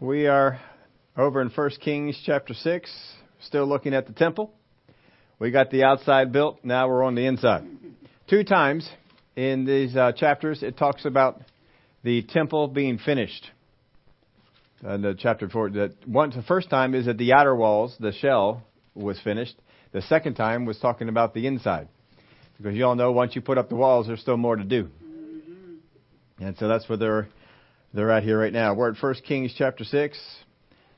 We are over in 1 Kings chapter 6, still looking at the temple. We got the outside built, now we're on the inside. Two times in these uh, chapters, it talks about the temple being finished. And the chapter four, that one, the first time is that the outer walls, the shell, was finished. The second time was talking about the inside. Because you all know once you put up the walls, there's still more to do. And so that's where they're they're at here right now. We're at 1 Kings chapter 6.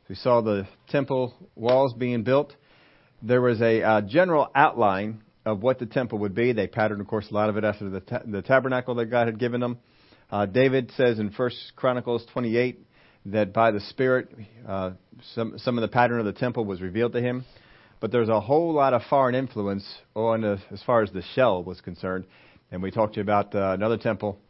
We saw the temple walls being built. There was a uh, general outline of what the temple would be. They patterned, of course, a lot of it after the, ta- the tabernacle that God had given them. Uh, David says in 1 Chronicles 28 that by the Spirit, uh, some, some of the pattern of the temple was revealed to him. But there's a whole lot of foreign influence on the, as far as the shell was concerned. And we talked to you about uh, another temple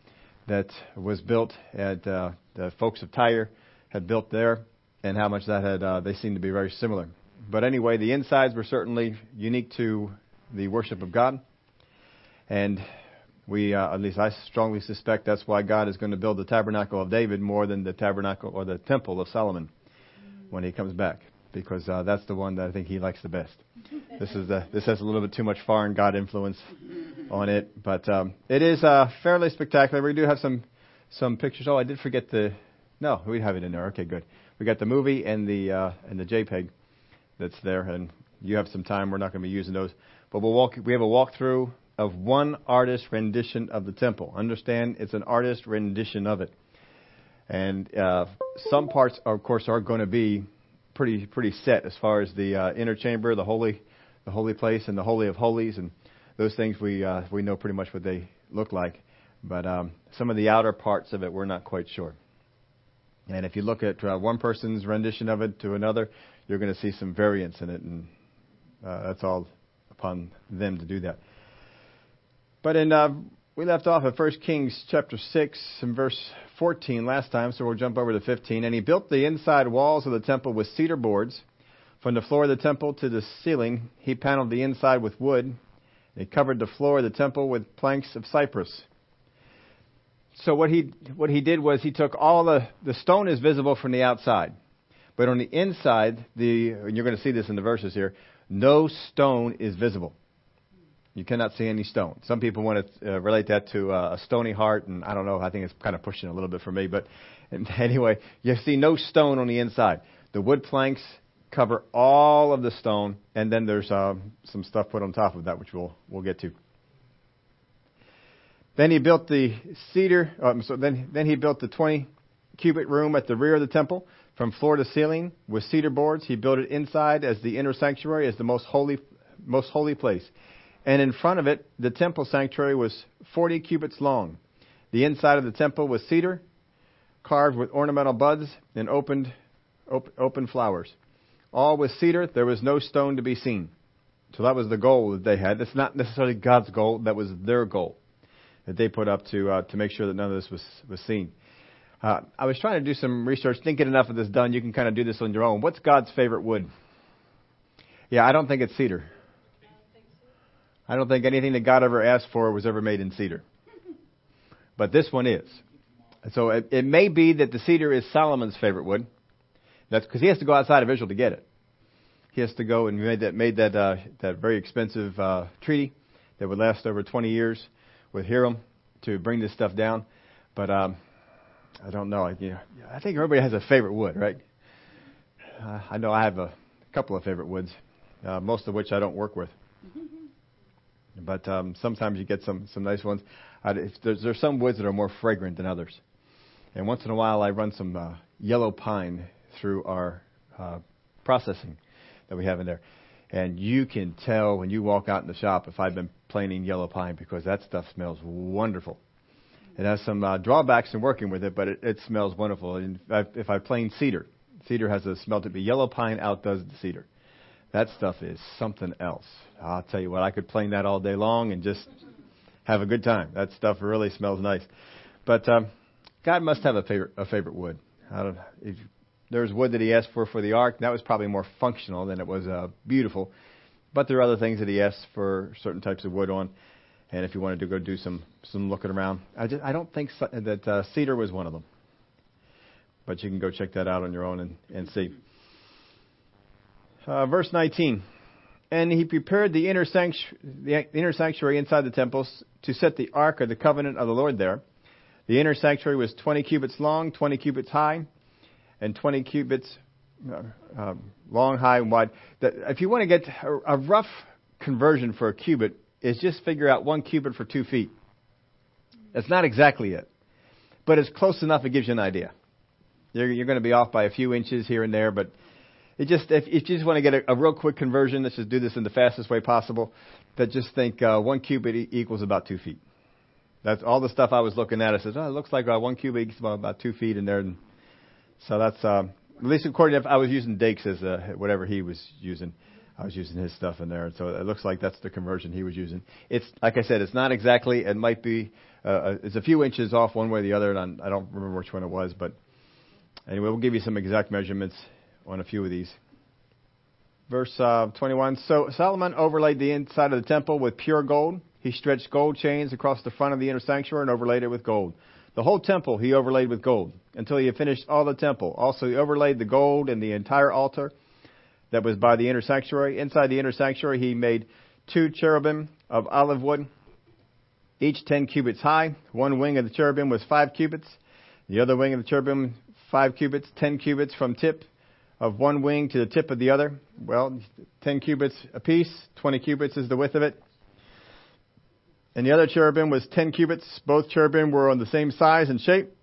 that was built at uh, the folks of Tyre had built there, and how much that had uh, they seemed to be very similar. But anyway, the insides were certainly unique to the worship of God, and we, uh, at least I strongly suspect, that's why God is going to build the tabernacle of David more than the tabernacle or the temple of Solomon when he comes back, because uh, that's the one that I think he likes the best. This is the, this has a little bit too much foreign God influence on it, but um, it is uh, fairly spectacular. We do have some some pictures. Oh, I did forget the. No, we have it in there. Okay, good. We got the movie and the uh, and the JPEG that's there, and you have some time. We're not going to be using those, but we'll walk. We have a walkthrough of one artist rendition of the temple. Understand, it's an artist rendition of it, and uh, some parts, of course, are going to be pretty pretty set as far as the uh, inner chamber, the holy, the holy place, and the holy of holies, and those things we uh, we know pretty much what they look like, but um, some of the outer parts of it we're not quite sure. And if you look at uh, one person's rendition of it to another, you're going to see some variance in it, and uh, that's all upon them to do that. But in uh, we left off at 1 Kings chapter 6 and verse 14 last time, so we'll jump over to 15. And he built the inside walls of the temple with cedar boards. From the floor of the temple to the ceiling, he paneled the inside with wood he covered the floor of the temple with planks of cypress. So what he what he did was he took all the the stone is visible from the outside, but on the inside, the and you're going to see this in the verses here. No stone is visible. You cannot see any stone. Some people want to uh, relate that to uh, a stony heart, and I don't know. I think it's kind of pushing a little bit for me, but anyway, you see no stone on the inside. The wood planks cover all of the stone, and then there's uh, some stuff put on top of that, which we'll we'll get to. Then he built the cedar. Um, so then then he built the 20 cubit room at the rear of the temple, from floor to ceiling, with cedar boards. He built it inside as the inner sanctuary, as the most holy most holy place. And in front of it, the temple sanctuary was 40 cubits long. The inside of the temple was cedar, carved with ornamental buds and opened op- open flowers all with cedar. There was no stone to be seen. So that was the goal that they had. That's not necessarily God's goal. That was their goal that they put up to uh, to make sure that none of this was was seen. Uh, I was trying to do some research. Thinking enough of this done, you can kind of do this on your own. What's God's favorite wood? Yeah, I don't think it's cedar. I don't think anything that God ever asked for was ever made in cedar. But this one is. So it, it may be that the cedar is Solomon's favorite wood. That's because he has to go outside of Israel to get it. He has to go and made that made that uh, that very expensive uh, treaty that would last over 20 years with Hiram to bring this stuff down. But um, I don't know. I, you know. I think everybody has a favorite wood, right? Uh, I know I have a couple of favorite woods, uh, most of which I don't work with. But um, sometimes you get some some nice ones. I, if there's there's some woods that are more fragrant than others, and once in a while I run some uh, yellow pine through our uh, processing that we have in there. And you can tell when you walk out in the shop if I've been planing yellow pine because that stuff smells wonderful. It has some uh, drawbacks in working with it, but it, it smells wonderful. And if I, if I plane cedar, cedar has a smell to be yellow pine outdoes the cedar. That stuff is something else. I'll tell you what, I could plane that all day long and just have a good time. That stuff really smells nice. But um, God must have a favorite a favorite wood. I don't. If there's wood that he asked for for the ark. That was probably more functional than it was uh, beautiful. But there are other things that he asked for certain types of wood on. And if you wanted to go do some some looking around, I just I don't think that uh, cedar was one of them. But you can go check that out on your own and, and see. Uh, verse 19. And he prepared the inner, the inner sanctuary inside the temples to set the ark of the covenant of the Lord there. The inner sanctuary was 20 cubits long, 20 cubits high, and 20 cubits uh, um, long, high, and wide. if you want to get a, a rough conversion for a cubit, is just figure out one cubit for two feet. That's not exactly it, but it's close enough. It gives you an idea. You're, you're going to be off by a few inches here and there, but it just if, if you just want to get a, a, real quick conversion, let's just do this in the fastest way possible. That just think uh, one cubit e- equals about two feet. That's all the stuff I was looking at. I said, oh, it looks like uh, one cubit equals about, about two feet in there. And so that's uh, at least according to I was using Dake's as uh, whatever he was using. I was using his stuff in there, so it looks like that's the conversion he was using. It's like I said, it's not exactly. It might be. Uh, uh it's a few inches off one way or the other, and I don't remember which one it was. But anyway, we'll give you some exact measurements on a few of these. Verse uh, 21. So Solomon overlaid the inside of the temple with pure gold. He stretched gold chains across the front of the inner sanctuary and overlaid it with gold. The whole temple he overlaid with gold until he had finished all the temple. Also, he overlaid the gold in the entire altar that was by the inner sanctuary. Inside the inner sanctuary, he made two cherubim of olive wood, each ten cubits high. One wing of the cherubim was five cubits. The other wing of the cherubim, five cubits, ten cubits from tip of one wing to the tip of the other. Well, ten cubits apiece, twenty cubits is the width of it. And the other cherubim was ten cubits. Both cherubim were on the same size and shape.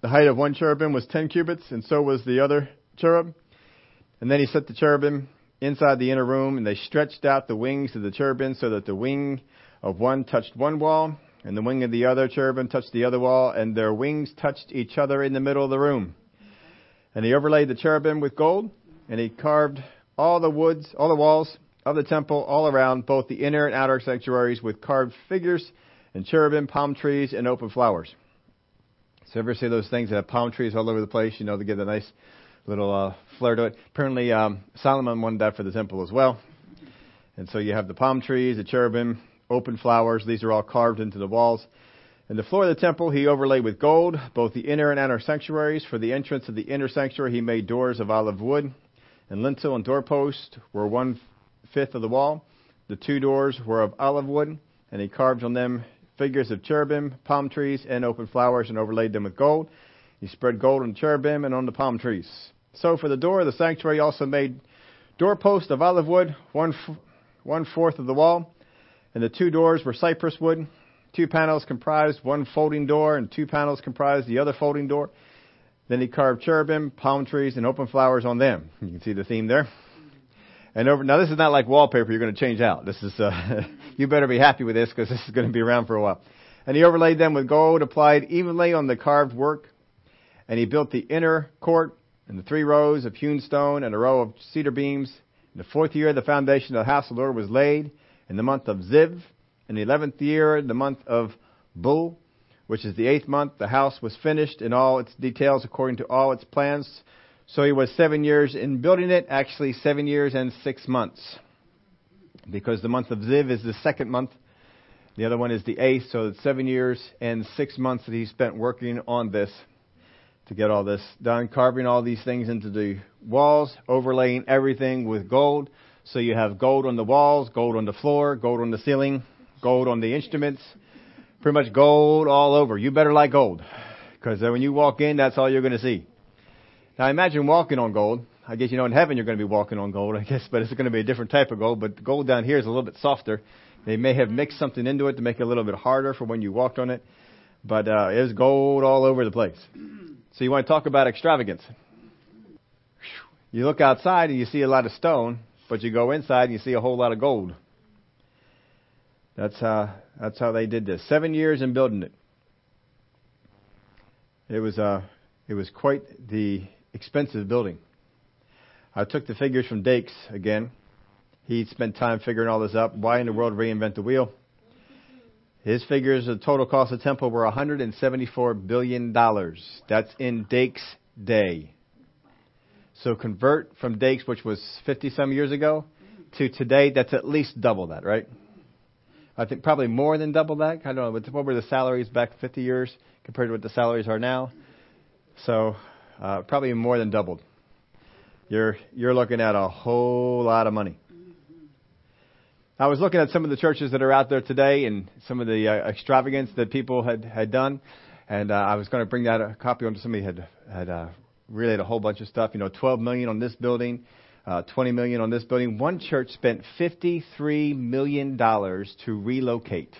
The height of one cherubim was ten cubits, and so was the other cherub. And then he set the cherubim inside the inner room, and they stretched out the wings of the cherubim so that the wing of one touched one wall, and the wing of the other cherubim touched the other wall, and their wings touched each other in the middle of the room. And he overlaid the cherubim with gold, and he carved all the woods, all the walls of the temple all around, both the inner and outer sanctuaries, with carved figures and cherubim, palm trees, and open flowers. So ever see those things that have palm trees all over the place? You know, to give a nice little uh, flair to it. Apparently, um, Solomon wanted that for the temple as well. And so you have the palm trees, the cherubim, open flowers. These are all carved into the walls. And the floor of the temple he overlaid with gold, both the inner and outer sanctuaries. For the entrance of the inner sanctuary he made doors of olive wood, and lintel and doorpost were one fifth of the wall. The two doors were of olive wood, and he carved on them figures of cherubim, palm trees, and open flowers, and overlaid them with gold. He spread gold on the cherubim and on the palm trees. So for the door of the sanctuary, also made doorposts of olive wood, one, f- one fourth of the wall, and the two doors were cypress wood. Two panels comprised one folding door, and two panels comprised the other folding door. Then he carved cherubim, palm trees, and open flowers on them. You can see the theme there. And over now, this is not like wallpaper you're going to change out. This is uh, you better be happy with this because this is going to be around for a while. And he overlaid them with gold applied evenly on the carved work. And he built the inner court and the three rows of hewn stone and a row of cedar beams. In the fourth year, the foundation of the house of the Lord was laid in the month of Ziv. In the eleventh year, in the month of Bul, which is the eighth month, the house was finished in all its details according to all its plans. So he was seven years in building it, actually seven years and six months. Because the month of Ziv is the second month. The other one is the eighth, so it's seven years and six months that he spent working on this to get all this done, carving all these things into the walls, overlaying everything with gold. So you have gold on the walls, gold on the floor, gold on the ceiling, gold on the instruments, pretty much gold all over. You better like gold, because when you walk in, that's all you're going to see. Now imagine walking on gold. I guess you know in heaven you're going to be walking on gold, I guess, but it's going to be a different type of gold. But the gold down here is a little bit softer. They may have mixed something into it to make it a little bit harder for when you walked on it. But uh, it was gold all over the place. So you want to talk about extravagance. You look outside and you see a lot of stone, but you go inside and you see a whole lot of gold. That's how, that's how they did this. Seven years in building it. It was, uh, it was quite the expensive building. I took the figures from Dake's again. He spent time figuring all this up. Why in the world reinvent the wheel? His figures, the total cost of the temple were $174 billion. That's in Dake's day. So convert from Dake's, which was 50 some years ago, to today, that's at least double that, right? I think probably more than double that. I don't know. but What were the salaries back 50 years compared to what the salaries are now? So uh, probably more than doubled. You're you're looking at a whole lot of money. I was looking at some of the churches that are out there today and some of the uh, extravagance that people had had done, and uh, I was going to bring that a copy on. Somebody had had uh, relayed a whole bunch of stuff. You know, 12 million on this building, uh, 20 million on this building. One church spent 53 million dollars to relocate.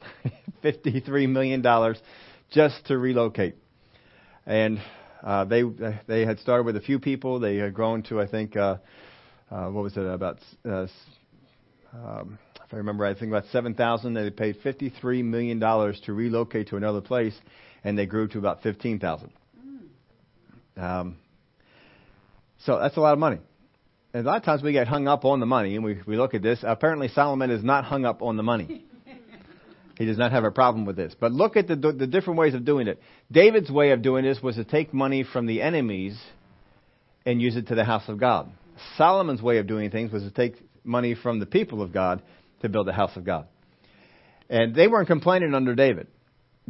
53 million dollars just to relocate, and uh, they they had started with a few people. They had grown to I think uh, uh, what was it about. Uh, um, if I remember, I think about seven thousand. They paid fifty-three million dollars to relocate to another place, and they grew to about fifteen thousand. Um, so that's a lot of money. And a lot of times we get hung up on the money, and we, we look at this. Apparently, Solomon is not hung up on the money. He does not have a problem with this. But look at the, the different ways of doing it. David's way of doing this was to take money from the enemies and use it to the house of God. Solomon's way of doing things was to take money from the people of God to build the house of God. And they weren't complaining under David.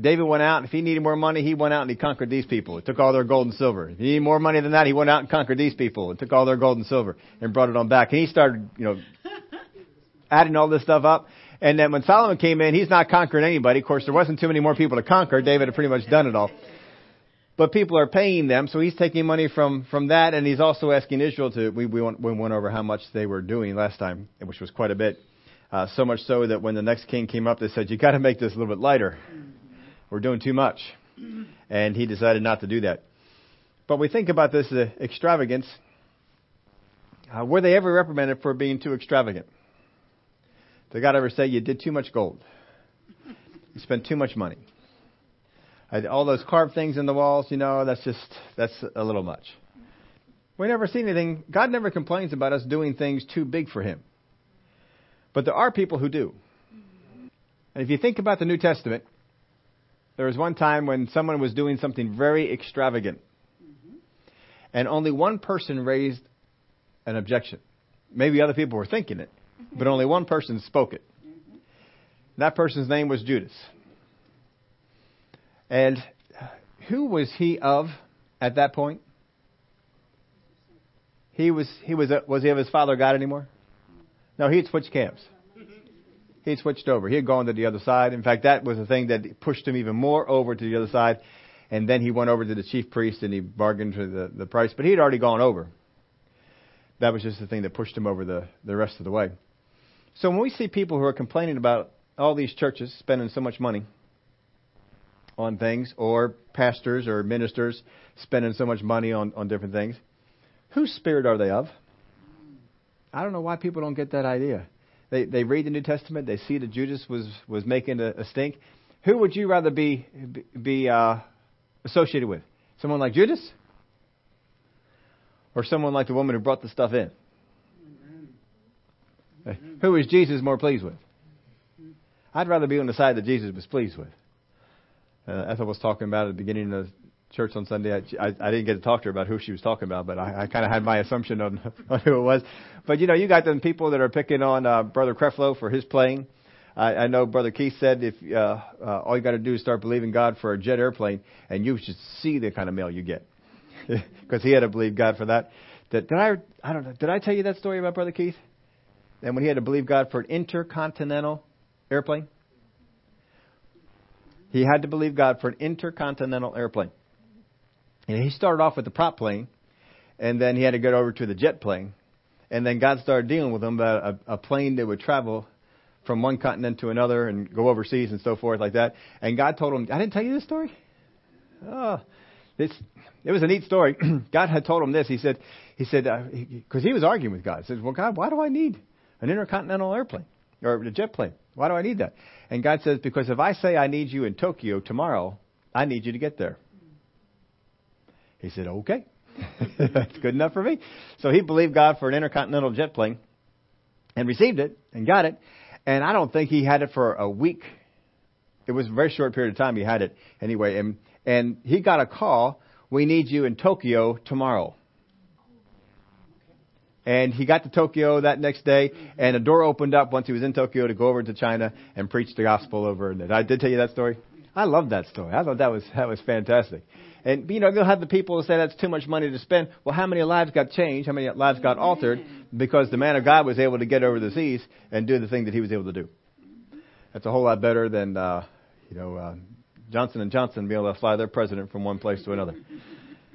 David went out, and if he needed more money, he went out and he conquered these people. He took all their gold and silver. If he needed more money than that, he went out and conquered these people and took all their gold and silver and brought it on back. And he started, you know, adding all this stuff up. And then when Solomon came in, he's not conquering anybody. Of course, there wasn't too many more people to conquer. David had pretty much done it all. But people are paying them, so he's taking money from, from that, and he's also asking Israel to. We, we, went, we went over how much they were doing last time, which was quite a bit. Uh, so much so that when the next king came up, they said, "You got to make this a little bit lighter. We're doing too much," and he decided not to do that. But we think about this uh, extravagance. Uh, were they ever reprimanded for being too extravagant? Did God ever say you did too much gold? You spent too much money. All those carved things in the walls, you know, that's just that's a little much. We never see anything. God never complains about us doing things too big for Him. But there are people who do. And if you think about the New Testament, there was one time when someone was doing something very extravagant, mm-hmm. and only one person raised an objection. Maybe other people were thinking it, but only one person spoke it. Mm-hmm. That person's name was Judas. And who was he of at that point? He was he was was he of his father God anymore? No, he had switched camps. He switched over. He had gone to the other side. In fact, that was the thing that pushed him even more over to the other side. And then he went over to the chief priest and he bargained for the, the price. But he had already gone over. That was just the thing that pushed him over the, the rest of the way. So when we see people who are complaining about all these churches spending so much money on things, or pastors or ministers spending so much money on, on different things, whose spirit are they of? I don't know why people don't get that idea. They they read the New Testament, they see that Judas was was making a, a stink. Who would you rather be be uh, associated with? Someone like Judas, or someone like the woman who brought the stuff in? Who is Jesus more pleased with? I'd rather be on the side that Jesus was pleased with. Uh, Ethel was talking about at the beginning of church on Sunday. I, I, I didn't get to talk to her about who she was talking about, but I, I kind of had my assumption on, on who it was. But you know, you got them people that are picking on uh, Brother Creflo for his playing. I, I know Brother Keith said if uh, uh, all you got to do is start believing God for a jet airplane, and you should see the kind of mail you get, because he had to believe God for that. Did, did I? I don't know. Did I tell you that story about Brother Keith? And when he had to believe God for an intercontinental airplane, he had to believe God for an intercontinental airplane. And he started off with the prop plane, and then he had to get over to the jet plane. And then God started dealing with him about a, a plane that would travel from one continent to another and go overseas and so forth like that. And God told him, I didn't tell you this story? Oh, this, it was a neat story. God had told him this. He said, he said, because uh, he, he was arguing with God. He said, well, God, why do I need an intercontinental airplane or a jet plane? Why do I need that? And God says, because if I say I need you in Tokyo tomorrow, I need you to get there. He said, okay. That's good enough for me. So he believed God for an intercontinental jet plane and received it and got it. And I don't think he had it for a week. It was a very short period of time he had it anyway. And, and he got a call, we need you in Tokyo tomorrow. And he got to Tokyo that next day, and a door opened up once he was in Tokyo to go over to China and preach the gospel over. And I did tell you that story. I love that story. I thought that was that was fantastic. And, you know, they'll have the people who say that's too much money to spend. Well, how many lives got changed? How many lives got altered? Because the man of God was able to get over the seas and do the thing that he was able to do. That's a whole lot better than, uh, you know, uh, Johnson and Johnson being able to fly their president from one place to another.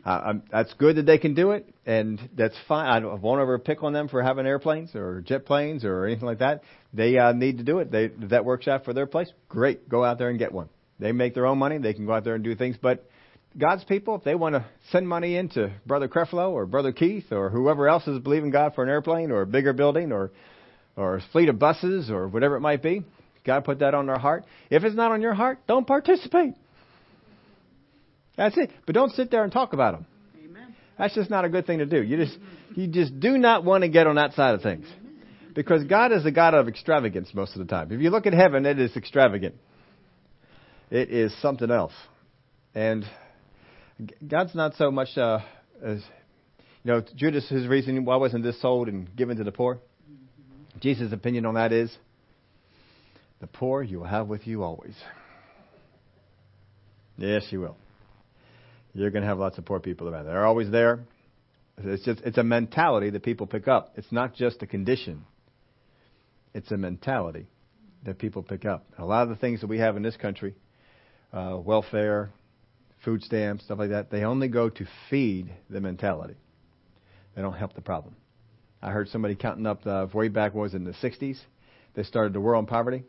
Uh, that's good that they can do it, and that's fine. I won't ever pick on them for having airplanes or jet planes or anything like that. They uh, need to do it. They, if that works out for their place, great. Go out there and get one. They make their own money. They can go out there and do things. But God's people, if they want to send money into Brother Creflo or Brother Keith or whoever else is believing God for an airplane or a bigger building or or a fleet of buses or whatever it might be, God put that on their heart. If it's not on your heart, don't participate. That's it. But don't sit there and talk about them. Amen. That's just not a good thing to do. You just you just do not want to get on that side of things. Because God is a God of extravagance most of the time. If you look at heaven, it is extravagant. It is something else. And God's not so much uh, as, you know, Judas, his reason why wasn't this sold and given to the poor? Mm-hmm. Jesus' opinion on that is the poor you will have with you always. Yes, you will. You're going to have lots of poor people around. They're always there. It's just it's a mentality that people pick up. It's not just a condition. It's a mentality that people pick up. a lot of the things that we have in this country uh, welfare, food stamps, stuff like that, they only go to feed the mentality. They don't help the problem. I heard somebody counting up the, way back was in the 60s, they started the war on poverty.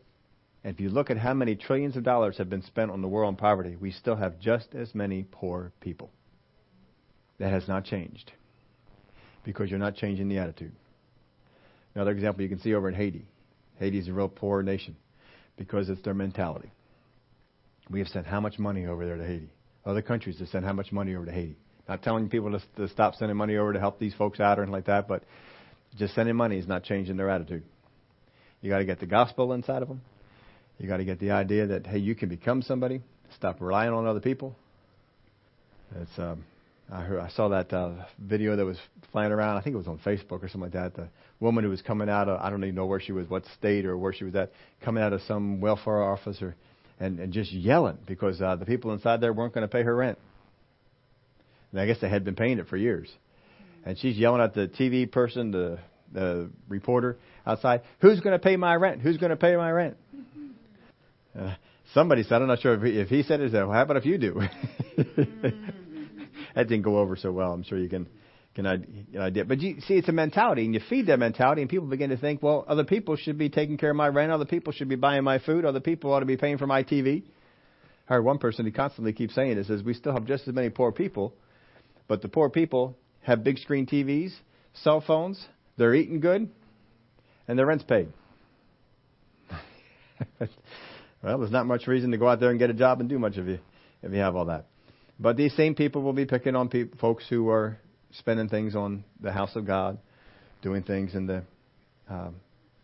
And if you look at how many trillions of dollars have been spent on the war on poverty, we still have just as many poor people. That has not changed because you're not changing the attitude. Another example you can see over in Haiti. Haiti is a real poor nation because it's their mentality. We have sent how much money over there to Haiti? Other countries have sent how much money over to Haiti? Not telling people to, to stop sending money over to help these folks out or anything like that, but just sending money is not changing their attitude. You got to get the gospel inside of them. You got to get the idea that hey, you can become somebody. Stop relying on other people. It's um, I heard I saw that uh, video that was flying around. I think it was on Facebook or something like that. The woman who was coming out of I don't even know where she was, what state or where she was at, coming out of some welfare office or and, and just yelling because uh, the people inside there weren't going to pay her rent. And I guess they had been paying it for years. And she's yelling at the TV person, the the reporter outside, "Who's going to pay my rent? Who's going to pay my rent?" Uh, somebody said, I'm not sure if he, if he said it, said, well, how about if you do? that didn't go over so well. I'm sure you can can get idea. But you see, it's a mentality, and you feed that mentality, and people begin to think, well, other people should be taking care of my rent, other people should be buying my food, other people ought to be paying for my TV. I heard one person who constantly keeps saying it says we still have just as many poor people, but the poor people have big screen TVs, cell phones, they're eating good, and their rent's paid. well, there's not much reason to go out there and get a job and do much if you if you have all that. But these same people will be picking on people, folks who are spending things on the house of God, doing things in the um,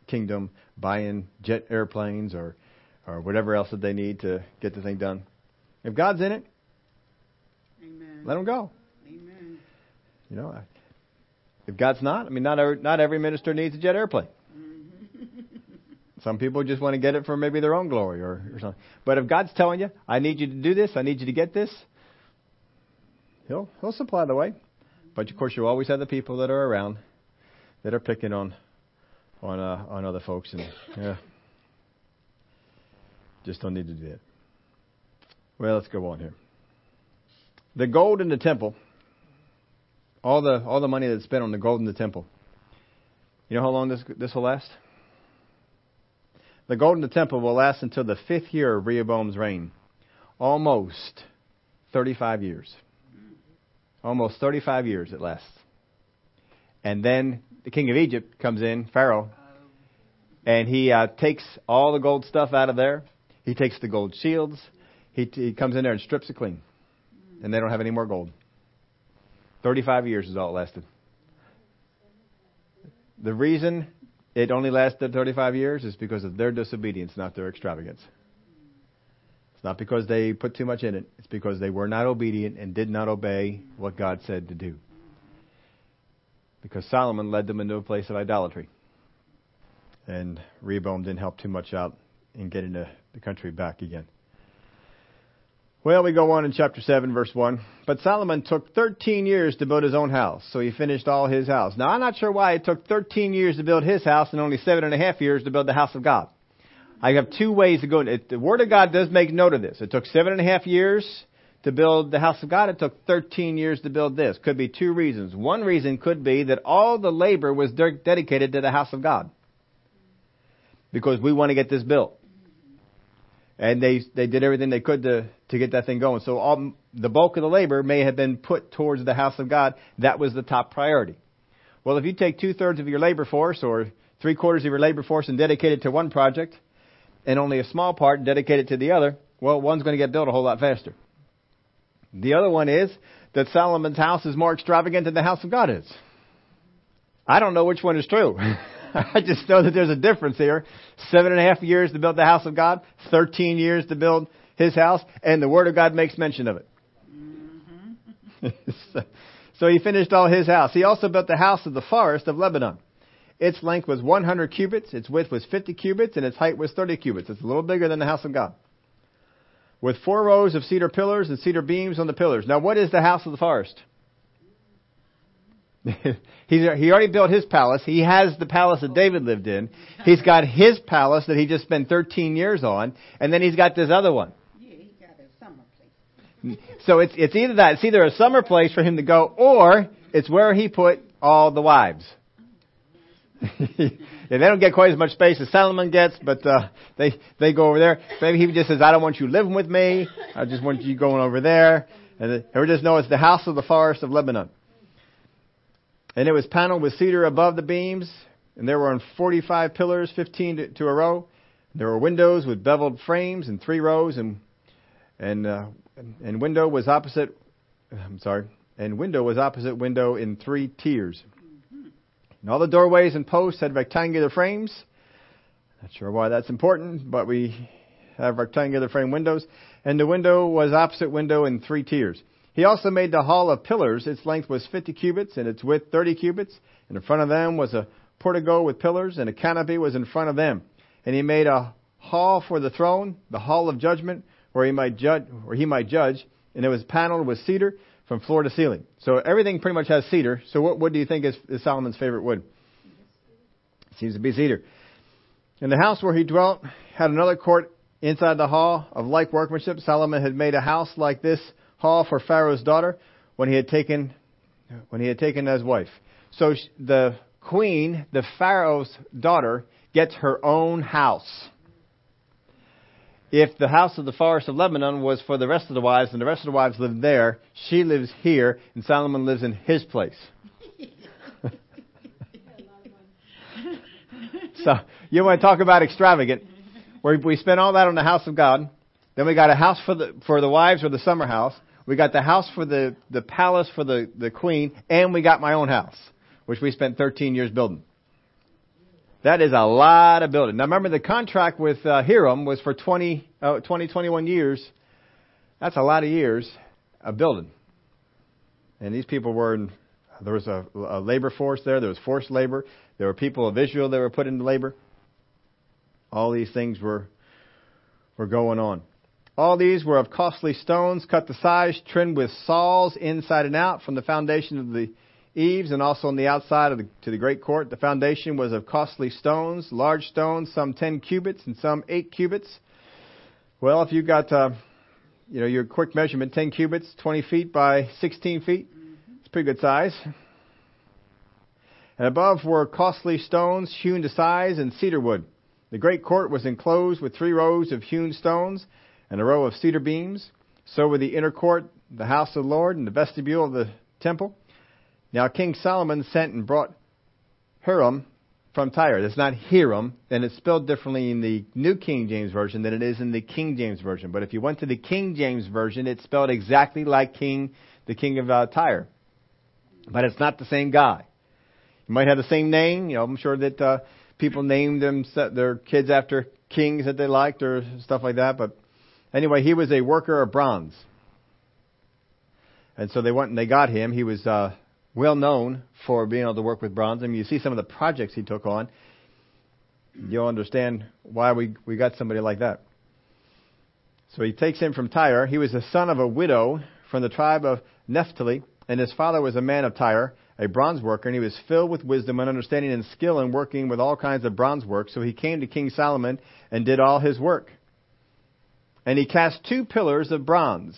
kingdom, buying jet airplanes or or whatever else that they need to get the thing done. If God's in it, Amen. let them go. Amen. You know, if God's not, I mean, not every, not every minister needs a jet airplane. Mm-hmm. Some people just want to get it for maybe their own glory or, or something. But if God's telling you, I need you to do this, I need you to get this, He'll He'll supply the way. But of course, you always have the people that are around that are picking on on uh, on other folks, and yeah, just don't need to do that. Well, let's go on here. The gold in the temple, all the all the money that's spent on the gold in the temple. You know how long this this will last? The gold in the temple will last until the fifth year of Rehoboam's reign, almost 35 years. Almost 35 years it lasts. And then the king of Egypt comes in, Pharaoh, and he uh, takes all the gold stuff out of there. He takes the gold shields. He, he comes in there and strips it clean. And they don't have any more gold. 35 years is all it lasted. The reason it only lasted 35 years is because of their disobedience, not their extravagance. Not because they put too much in it. It's because they were not obedient and did not obey what God said to do. Because Solomon led them into a place of idolatry. And Rehoboam didn't help too much out in getting the, the country back again. Well, we go on in chapter 7, verse 1. But Solomon took 13 years to build his own house, so he finished all his house. Now, I'm not sure why it took 13 years to build his house and only seven and a half years to build the house of God. I have two ways to go. It, the Word of God does make note of this. It took seven and a half years to build the house of God. It took 13 years to build this. Could be two reasons. One reason could be that all the labor was de- dedicated to the house of God. Because we want to get this built and they they did everything they could to to get that thing going. So all the bulk of the labor may have been put towards the house of God. That was the top priority. Well, if you take two thirds of your labor force or three quarters of your labor force and dedicate it to one project, and only a small part dedicated to the other, well, one's going to get built a whole lot faster. The other one is that Solomon's house is more extravagant than the house of God is. I don't know which one is true. I just know that there's a difference here. Seven and a half years to build the house of God, 13 years to build his house, and the Word of God makes mention of it. Mm-hmm. so, so he finished all his house. He also built the house of the forest of Lebanon. Its length was 100 cubits, its width was 50 cubits, and its height was 30 cubits. It's a little bigger than the house of God. With four rows of cedar pillars and cedar beams on the pillars. Now, what is the house of the forest? He's, he already built his palace. He has the palace that David lived in. He's got his palace that he just spent 13 years on, and then he's got this other one. Yeah, he got a summer place. So it's it's either that it's either a summer place for him to go, or it's where he put all the wives. yeah, they don't get quite as much space as Solomon gets, but uh, they they go over there. Maybe he just says, "I don't want you living with me. I just want you going over there." And we just know it's the house of the forest of Lebanon. And it was paneled with cedar above the beams, and there were 45 pillars, 15 to, to a row. There were windows with beveled frames in three rows, and and uh, and window was opposite. I'm sorry, and window was opposite window in three tiers. And all the doorways and posts had rectangular frames. Not sure why that's important, but we have rectangular frame windows. And the window was opposite window in three tiers. He also made the hall of pillars. Its length was 50 cubits and its width 30 cubits. And in front of them was a portico with pillars and a canopy was in front of them. And he made a hall for the throne, the hall of judgment, where he might judge, where he might judge. And it was paneled with cedar from floor to ceiling. So everything pretty much has cedar. So what wood do you think is, is Solomon's favorite wood? seems to be cedar. And the house where he dwelt had another court inside the hall of like workmanship. Solomon had made a house like this hall for Pharaoh's daughter when he had taken when he had taken as wife. So the queen, the Pharaoh's daughter, gets her own house. If the house of the forest of Lebanon was for the rest of the wives, and the rest of the wives lived there, she lives here, and Solomon lives in his place. so you want to talk about extravagant? Where we spent all that on the house of God. Then we got a house for the for the wives or the summer house. We got the house for the, the palace for the, the queen, and we got my own house, which we spent 13 years building. That is a lot of building. Now remember, the contract with uh, Hiram was for 20, uh, 20, 21 years. That's a lot of years of building. And these people were in, there was a, a labor force there. There was forced labor. There were people of Israel that were put into labor. All these things were, were going on. All these were of costly stones, cut to size, trimmed with saws inside and out from the foundation of the eaves and also on the outside of the, to the great court. The foundation was of costly stones, large stones, some 10 cubits and some 8 cubits. Well, if you got, uh, you know, your quick measurement, 10 cubits, 20 feet by 16 feet, it's pretty good size. And above were costly stones hewn to size and cedar wood. The great court was enclosed with three rows of hewn stones and a row of cedar beams. So were the inner court, the house of the Lord, and the vestibule of the temple. Now King Solomon sent and brought Hiram from Tyre. That's not Hiram, and it's spelled differently in the New King James Version than it is in the King James Version. But if you went to the King James Version, it's spelled exactly like King, the King of uh, Tyre. But it's not the same guy. You might have the same name. You know, I'm sure that uh, people named them their kids after kings that they liked or stuff like that. But Anyway, he was a worker of bronze. And so they went and they got him. He was uh, well known for being able to work with bronze. I mean, you see some of the projects he took on. You'll understand why we, we got somebody like that. So he takes him from Tyre. He was the son of a widow from the tribe of Naphtali, and his father was a man of Tyre, a bronze worker, and he was filled with wisdom and understanding and skill in working with all kinds of bronze work. So he came to King Solomon and did all his work. And he cast two pillars of bronze,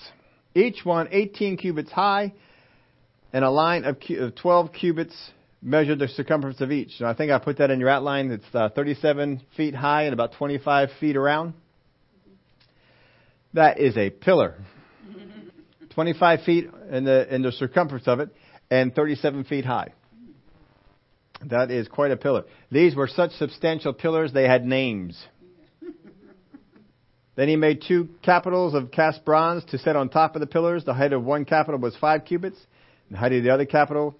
each one 18 cubits high, and a line of 12 cubits measured the circumference of each. And I think I put that in your outline. It's uh, 37 feet high and about 25 feet around. That is a pillar. 25 feet in the, in the circumference of it and 37 feet high. That is quite a pillar. These were such substantial pillars, they had names. Then he made two capitals of cast bronze to set on top of the pillars. The height of one capital was five cubits. The height of the other capital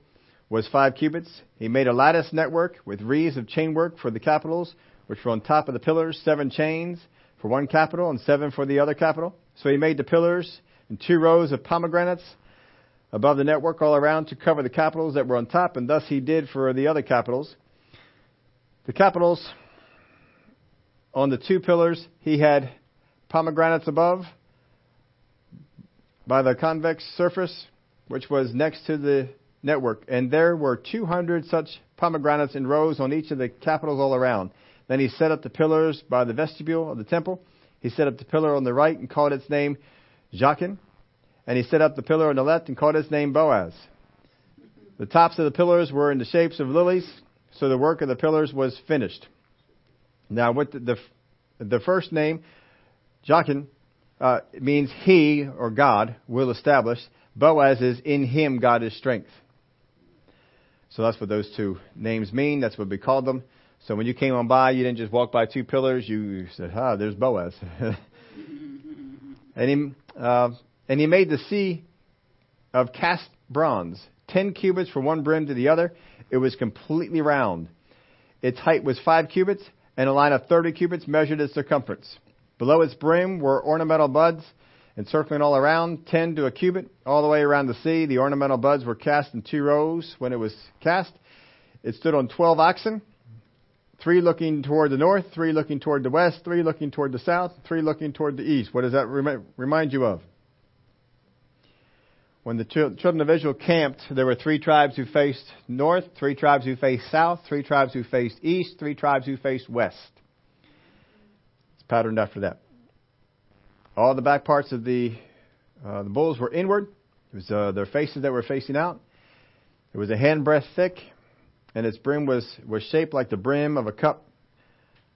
was five cubits. He made a lattice network with wreaths of chainwork for the capitals, which were on top of the pillars, seven chains for one capital and seven for the other capital. So he made the pillars in two rows of pomegranates above the network all around to cover the capitals that were on top, and thus he did for the other capitals. The capitals on the two pillars, he had pomegranates above by the convex surface, which was next to the network. And there were 200 such pomegranates in rows on each of the capitals all around. Then he set up the pillars by the vestibule of the temple. He set up the pillar on the right and called its name Jachin. And he set up the pillar on the left and called its name Boaz. The tops of the pillars were in the shapes of lilies, so the work of the pillars was finished. Now, with the, the, the first name, Jachin uh, means he or God will establish. Boaz is in him God is strength. So that's what those two names mean. That's what we called them. So when you came on by, you didn't just walk by two pillars. You said, "Ah, there's Boaz." and he uh, and he made the sea of cast bronze, ten cubits from one brim to the other. It was completely round. Its height was five cubits, and a line of thirty cubits measured its circumference. Below its brim were ornamental buds encircling all around, ten to a cubit, all the way around the sea. The ornamental buds were cast in two rows when it was cast. It stood on twelve oxen, three looking toward the north, three looking toward the west, three looking toward the south, three looking toward the east. What does that remind you of? When the children of Israel camped, there were three tribes who faced north, three tribes who faced south, three tribes who faced east, three tribes who faced west. It's patterned after that. All the back parts of the uh, the bulls were inward. It was uh, their faces that were facing out. It was a handbreadth thick, and its brim was, was shaped like the brim of a cup,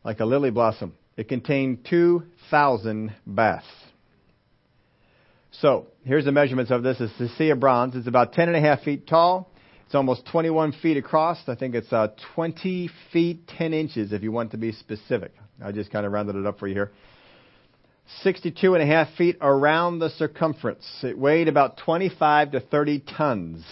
like a lily blossom. It contained 2,000 baths. So, here's the measurements of this. It's the sea of bronze. It's about 10 and a half feet tall. It's almost 21 feet across. I think it's uh, 20 feet 10 inches if you want to be specific. I just kind of rounded it up for you here. 62 and a half feet around the circumference. It weighed about 25 to 30 tons.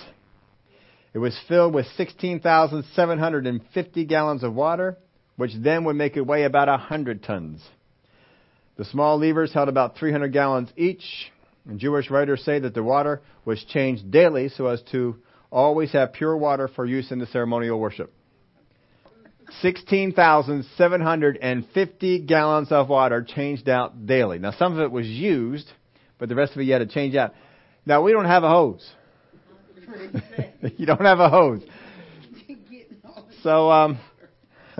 It was filled with 16,750 gallons of water, which then would make it weigh about 100 tons. The small lavers held about 300 gallons each. And Jewish writers say that the water was changed daily so as to always have pure water for use in the ceremonial worship. 16,750 gallons of water changed out daily. Now, some of it was used, but the rest of it you had to change out. Now, we don't have a hose. you don't have a hose. So, um,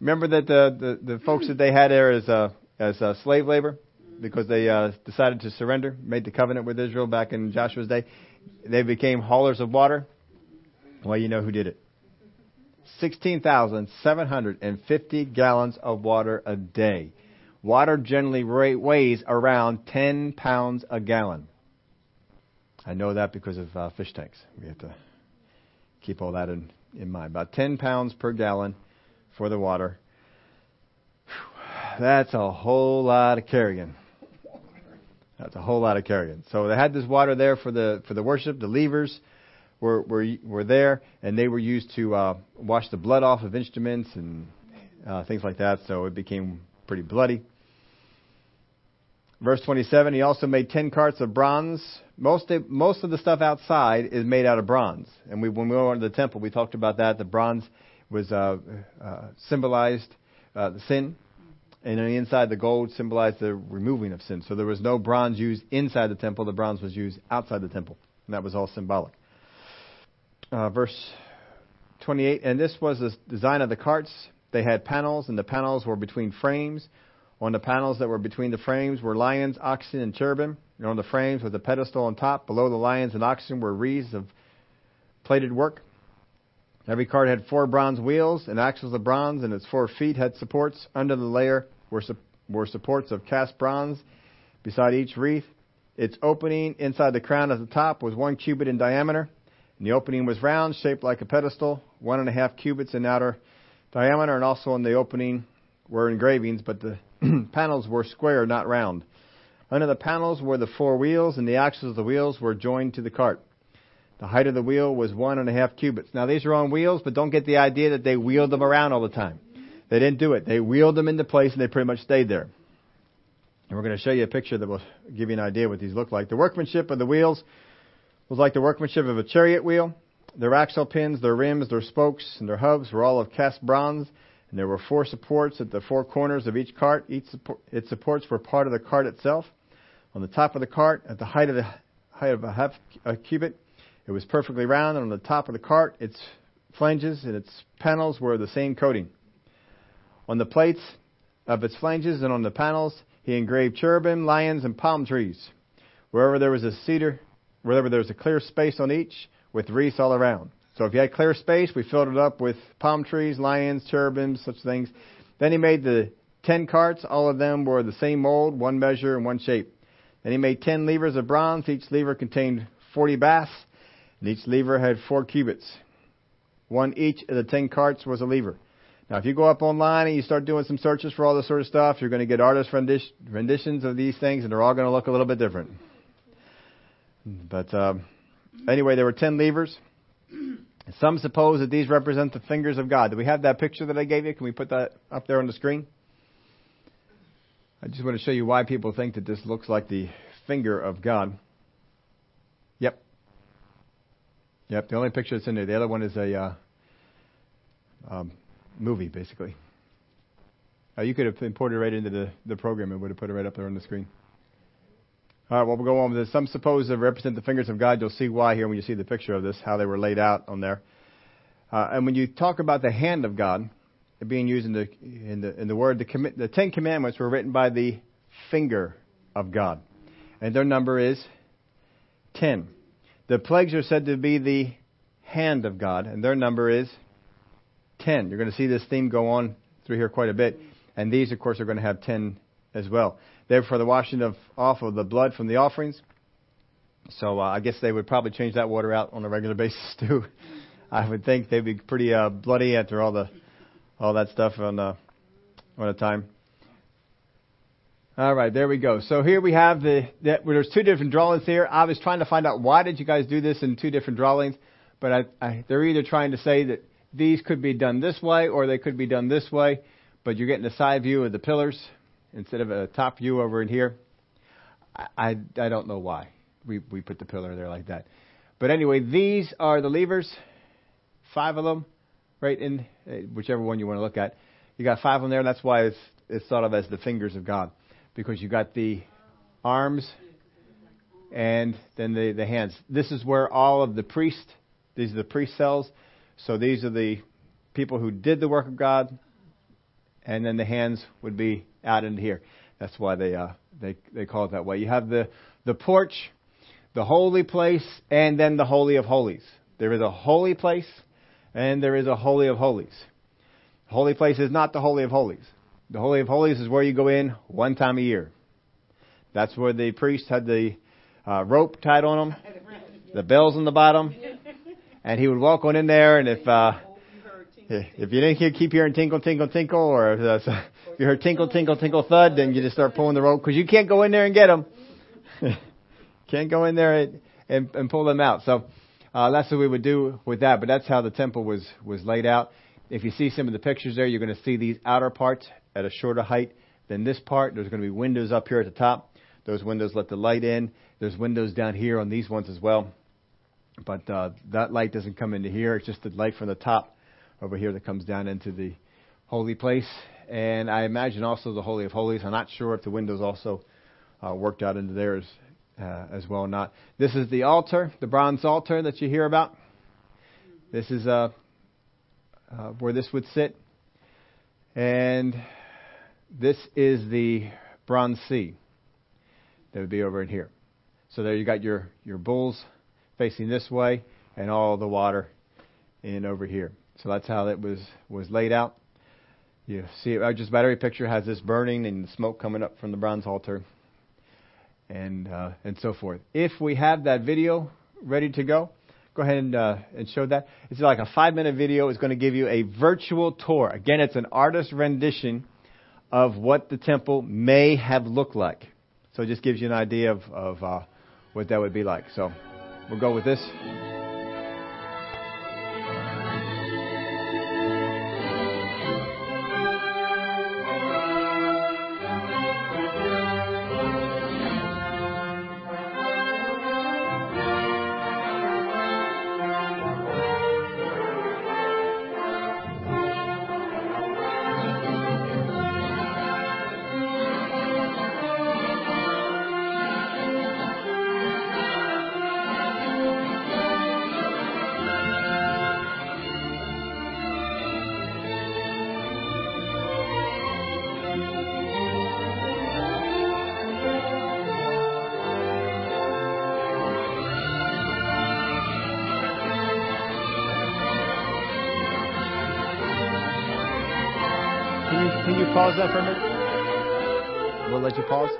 remember that the, the, the folks that they had there as, uh, as uh, slave labor because they uh, decided to surrender, made the covenant with Israel back in Joshua's day. They became haulers of water. Well, you know who did it. 16,750 gallons of water a day. Water generally weighs around 10 pounds a gallon. I know that because of uh, fish tanks. We have to keep all that in, in mind. About 10 pounds per gallon for the water. That's a whole lot of carrying. That's a whole lot of carrying. So they had this water there for the for the worship, the lavers, were, were, were there, and they were used to uh, wash the blood off of instruments and uh, things like that, so it became pretty bloody. Verse 27, he also made 10 carts of bronze. Most of, most of the stuff outside is made out of bronze. And we, when we went to the temple, we talked about that. The bronze was uh, uh, symbolized uh, the sin, And on the inside, the gold symbolized the removing of sin. So there was no bronze used inside the temple. The bronze was used outside the temple. And that was all symbolic. Uh, verse 28. And this was the design of the carts. They had panels, and the panels were between frames. On the panels that were between the frames were lions, oxen, and cherubim. And on the frames was a pedestal on top. Below the lions and oxen were wreaths of plated work. Every cart had four bronze wheels and axles of bronze, and its four feet had supports. Under the laver were, su- were supports of cast bronze beside each wreath. Its opening inside the crown at the top was one cubit in diameter, and the opening was round, shaped like a pedestal, one and a half cubits in outer diameter, and also in the opening were engravings, but the panels were square, not round. Under the panels were the four wheels, and the axles of the wheels were joined to the cart. The height of the wheel was one and a half cubits. Now these are on wheels, but don't get the idea that they wheeled them around all the time. They didn't do it. They wheeled them into place and they pretty much stayed there. And we're going to show you a picture that will give you an idea what these look like. The workmanship of the wheels was like the workmanship of a chariot wheel. Their axle pins, their rims, their spokes, and their hubs were all of cast bronze. And there were four supports at the four corners of each cart. Each support, its supports were part of the cart itself. On the top of the cart, at the height of the height of a half a cubit, it was perfectly round, and on the top of the cart, its flanges and its panels were the same coating. On the plates of its flanges and on the panels, he engraved cherubim, lions, and palm trees. Wherever there was a cedar, wherever there was a clear space on each, with wreaths all around. So if you had clear space, we filled it up with palm trees, lions, cherubim, such things. Then he made the ten carts. All of them were the same mold, one measure, and one shape. Then he made ten lavers of bronze. Each laver contained forty baths. And each laver had four cubits. One each of the ten carts was a laver. Now, if you go up online and you start doing some searches for all this sort of stuff, you're going to get artist renditions of these things, and they're all going to look a little bit different. But um, anyway, there were ten lavers. Some suppose that these represent the fingers of God. Do we have that picture that I gave you? Can we put that up there on the screen? I just want to show you why people think that this looks like the finger of God. Yep. Yep, the only picture that's in there. The other one is a uh, um, movie, basically. Uh, you could have imported it right into the, the program and would have put it right up there on the screen. All right, well, we'll go on with this. Some suppose to represent the fingers of God. You'll see why here when you see the picture of this, how they were laid out on there. Uh, and when you talk about the hand of God, being used in the in the in the word, the, the Ten Commandments were written by the finger of God, and their number is ten. The plagues are said to be the hand of God, and their number is 10. You're going to see this theme go on through here quite a bit. And these, of course, are going to have 10 as well. They're the washing of off of the blood from the offerings. So uh, I guess they would probably change that water out on a regular basis too. I would think they'd be pretty uh, bloody after all the all that stuff on the on a time. All right, there we go. So here we have the, the well, there's two different drawings here. I was trying to find out why did you guys do this in two different drawings, but I, I, they're either trying to say that these could be done this way or they could be done this way, but you're getting a side view of the pillars instead of a top view over in here. I, I, I don't know why we, we put the pillar there like that. But anyway, these are the lavers, five of them, right in uh, whichever one you want to look at. You got five of them there. That's why it's, it's thought of as the fingers of God because you got the arms and then the, the hands. This is where all of the priests, these are the priest cells. So these are the people who did the work of God, and then the hands would be out into here. That's why they uh, they they call it that way. You have the the porch, the holy place, and then the holy of holies. There is a holy place, and there is a holy of holies. holy place is not the holy of holies. The Holy of Holies is where you go in one time a year. That's where the priest had the uh, rope tied on him, the bells on the bottom, and he would walk on in there. And if uh, if you didn't hear, keep hearing tinkle, tinkle, tinkle, or if, if you heard tinkle, tinkle, tinkle, thud, then you just start pulling the rope because you can't go in there and get them. can't go in there and, and, and pull them out. So uh, that's what we would do with that. But that's how the temple was was laid out. If you see some of the pictures there, you're going to see these outer parts at a shorter height than this part. There's going to be windows up here at the top. Those windows let the light in. There's windows down here on these ones as well. But uh, that light doesn't come into here. It's just the light from the top over here that comes down into the holy place. and I imagine also the Holy of Holies. I'm not sure if the windows also uh, worked out into theirs uh, as well or not. This is the altar, the bronze altar that you hear about. This is uh, uh, where this would sit. And this is the bronze sea that would be over in here. So there you got your, your bulls facing this way and all the water in over here. So that's how it was, was laid out. You see, it, just about every picture has this burning and smoke coming up from the bronze altar, and uh, and so forth. If we have that video ready to go, go ahead and uh, and show that. It's like a five minute video. It's going to give you a virtual tour. Again, it's an artist rendition of what the temple may have looked like. So it just gives you an idea of of uh, what that would be like. So we'll go with this. Pause that for a minute? We'll let you pause.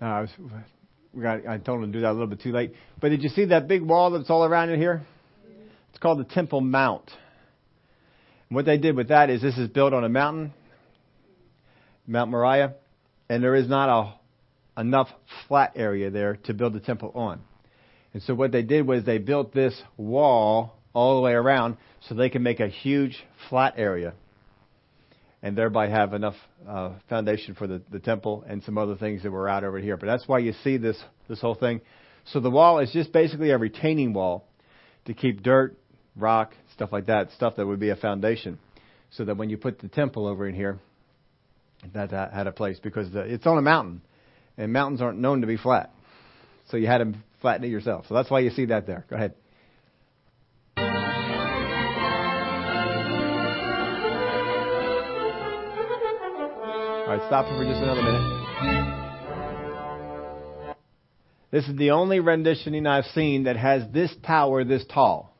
No, I, was, we got, I told him to do that a little bit too late. But did you see that big wall that's all around it here? It's called the Temple Mount. And what they did with that is this is built on a mountain, Mount Moriah, and there is not a, enough flat area there to build the temple on. And so what they did was they built this wall all the way around so they can make a huge flat area and thereby have enough uh, foundation for the, the temple and some other things that were out over here. But that's why you see this this whole thing. So the wall is just basically a retaining wall to keep dirt, rock, stuff like that, stuff that would be a foundation, so that when you put the temple over in here, that, that had a place because the, it's on a mountain, and mountains aren't known to be flat. So you had to flatten it yourself. So that's why you see that there. Go ahead. All right, stop for just another minute. This is the only renditioning I've seen that has this tower this tall.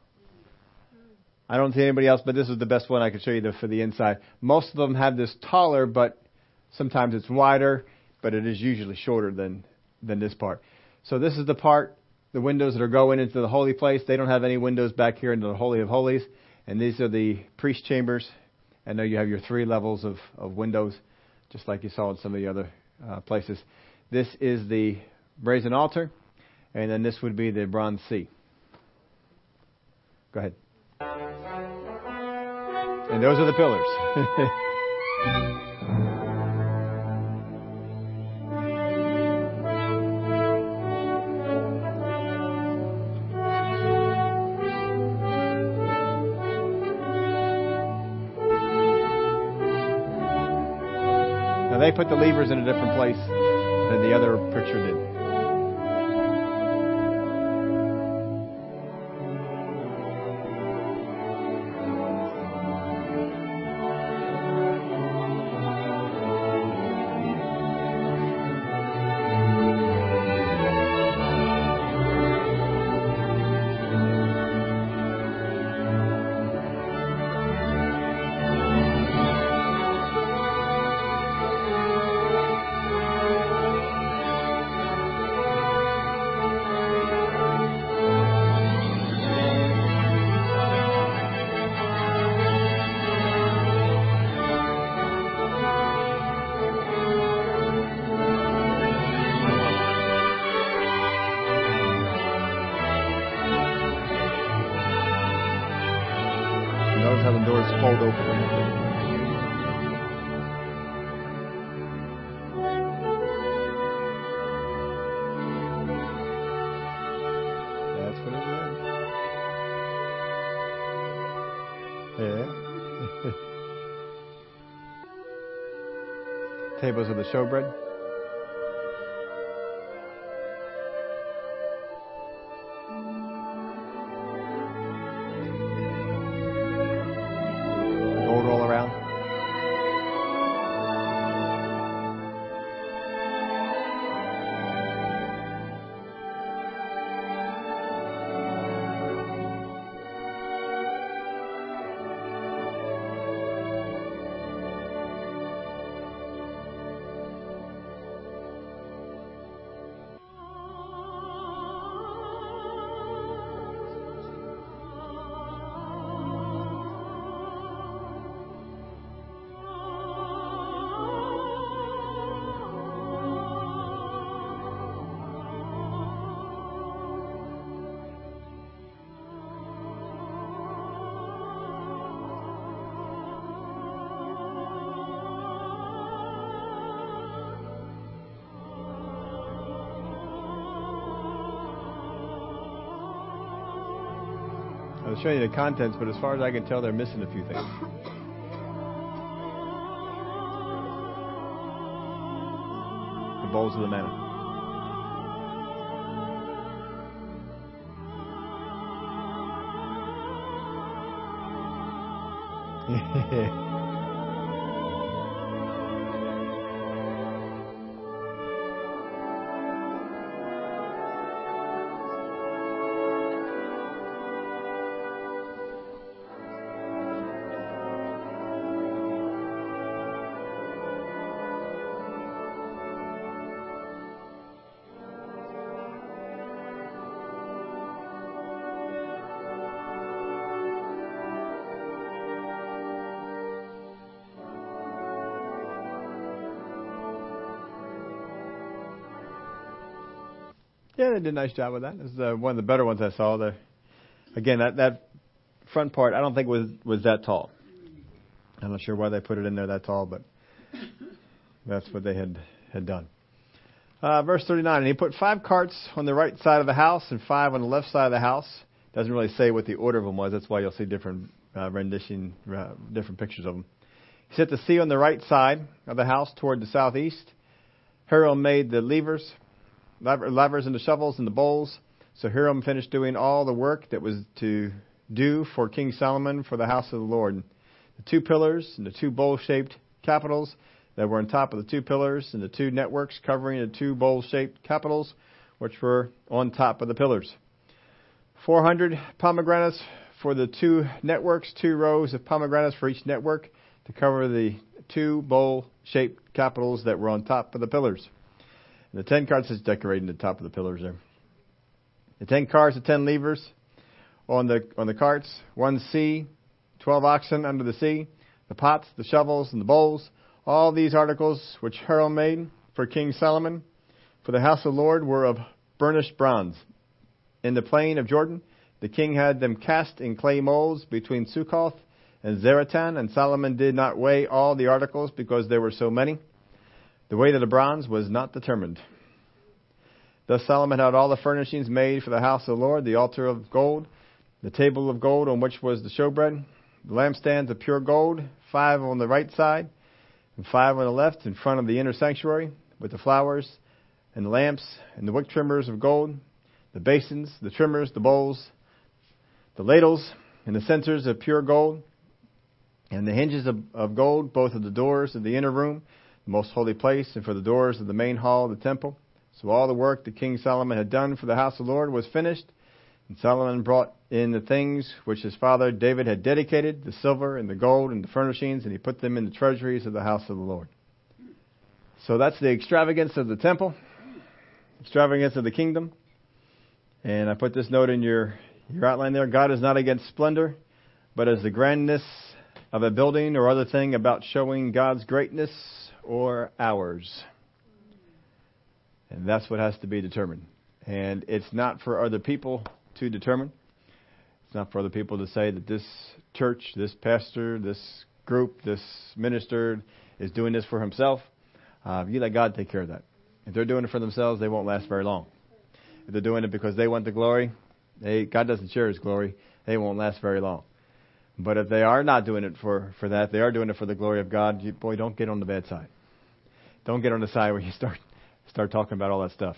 I don't see anybody else, but this is the best one I could show you for the inside. Most of them have this taller, but sometimes it's wider, but it is usually shorter than, than this part. So this is the part, the windows that are going into the holy place. They don't have any windows back here into the Holy of Holies. And these are the priest chambers. I know you have your three levels of, of windows just like you saw in some of the other uh, places. This is the brazen altar, and then this would be the bronze sea. Go ahead. And those are the pillars. Now they put the lavers in a different place than the other picture did. Tables of the showbread. Gold all around. Showing you the contents, but as far as I can tell, they're missing a few things. The bowls of the manna. Yeah, they did a nice job with that. This is uh, one of the better ones I saw. The again that that front part I don't think was was that tall. I'm not sure why they put it in there that tall, but that's what they had had done. Uh, verse 39, and he put five carts on the right side of the house and five on the left side of the house. Doesn't really say what the order of them was. That's why you'll see different uh, rendition, uh, different pictures of them. He set the sea on the right side of the house toward the southeast. Hiram made the lavers, laver, lavers and the shovels and the bowls. So Hiram finished doing all the work that was to do for King Solomon for the house of the Lord. The two pillars and the two bowl-shaped capitals that were on top of the two pillars and the two networks covering the two bowl-shaped capitals, which were on top of the pillars. 400 pomegranates for the two networks, two rows of pomegranates for each network to cover the two bowl-shaped capitals that were on top of the pillars. And the ten carts is decorating the top of the pillars there. The ten cars, the ten lavers on the on the carts, one sea, twelve oxen under the sea, the pots, the shovels, and the bowls. All these articles which Hiram made for King Solomon for the house of the Lord were of burnished bronze. In the plain of Jordan, the king had them cast in clay molds between Succoth and Zaratan, and Solomon did not weigh all the articles because there were so many. The weight of the bronze was not determined. Thus Solomon had all the furnishings made for the house of the Lord, the altar of gold, the table of gold on which was the showbread, the lampstands of pure gold, five on the right side, and five on the left in front of the inner sanctuary, with the flowers, and the lamps, and the wick trimmers of gold, the basins, the trimmers, the bowls, the ladles, and the censers of pure gold, and the hinges of, of gold, both of the doors of the inner room, the most holy place, and for the doors of the main hall of the temple. So all the work that King Solomon had done for the house of the Lord was finished. And Solomon brought in the things which his father David had dedicated, the silver and the gold and the furnishings, and he put them in the treasuries of the house of the Lord. So that's the extravagance of the temple, extravagance of the kingdom. And I put this note in your, your outline there. God is not against splendor, but as the grandness of a building or other thing about showing God's greatness or ours. And that's what has to be determined. And it's not for other people to determine. It's not for other people to say that this church, this pastor, this group, this minister is doing this for himself. Uh, you let God take care of that. If they're doing it for themselves, they won't last very long. If they're doing it because they want the glory, they, God doesn't share His glory. They won't last very long. But if they are not doing it for, for that, they are doing it for the glory of God, you, boy, don't get on the bad side. don't get on the side where you start start talking about all that stuff.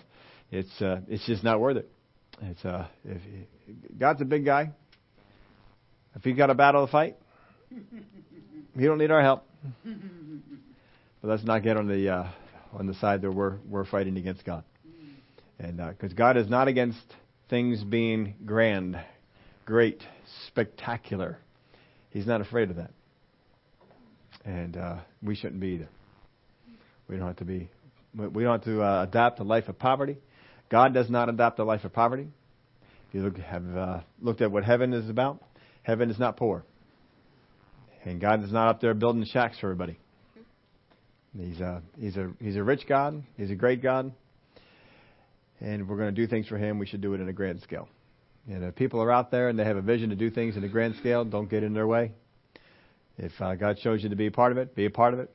It's uh, it's just not worth it. It's uh, if God's a big guy. If he's got a battle to fight, he don't need our help. But let's not get on the uh, on the side that we're we're fighting against God, and because uh, God is not against things being grand, great, spectacular. He's not afraid of that, and uh, we shouldn't be either. We don't have to be. We don't have to uh, adopt a life of poverty. God does not adopt a life of poverty. If you look, have uh, looked at what heaven is about, heaven is not poor. And God is not up there building shacks for everybody. He's a, he's a, he's a rich God. He's a great God. And we're going to do things for Him. We should do it in a grand scale. And if people are out there and they have a vision to do things in a grand scale, don't get in their way. If uh, God shows you to be a part of it, be a part of it.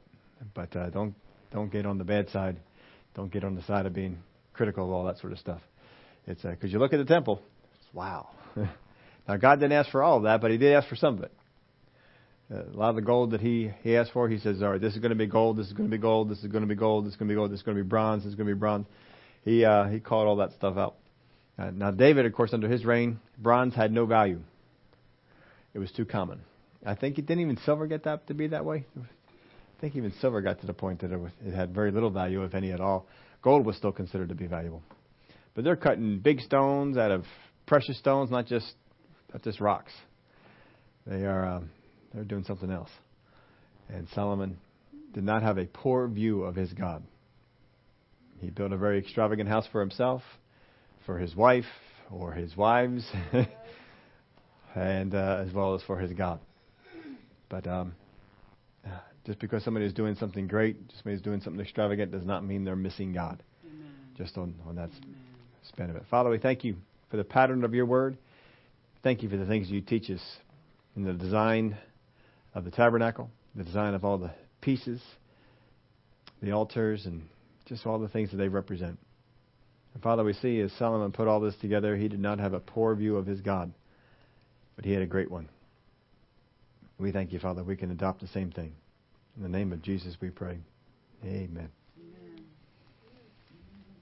But uh, don't don't get on the bad side. Don't get on the side of being critical of all that sort of stuff. It's because uh, you look at the temple. wow. now God didn't ask for all of that, but He did ask for some of it. Uh, a lot of the gold that he, he asked for, he says, all right, this is going to be gold, this is going to be gold, this is going to be gold, this is going to be gold, this is going to be bronze, this is going to be bronze. He, uh, he called all that stuff out. Uh, now, David, of course, under his reign, bronze had no value. It was too common. I think it didn't even silver get that to be that way. I think even silver got to the point that it, was, it had very little value, if any at all. Gold was still considered to be valuable. But they're cutting big stones out of precious stones, not just not just rocks. They are um, they're doing something else. And Solomon did not have a poor view of his God. He built a very extravagant house for himself, for his wife, or his wives, and uh, as well as for his God. But um, just because somebody is doing something great, just because doing something extravagant, does not mean they're missing God. Amen. Just on, on that Amen. span of it. Father, we thank you for the pattern of your word. Thank you for the things you teach us in the design of the tabernacle, the design of all the pieces, the altars, and just all the things that they represent. And Father, we see as Solomon put all this together, he did not have a poor view of his God, but he had a great one. We thank you, Father, we can adopt the same thing. In the name of Jesus we pray. Amen.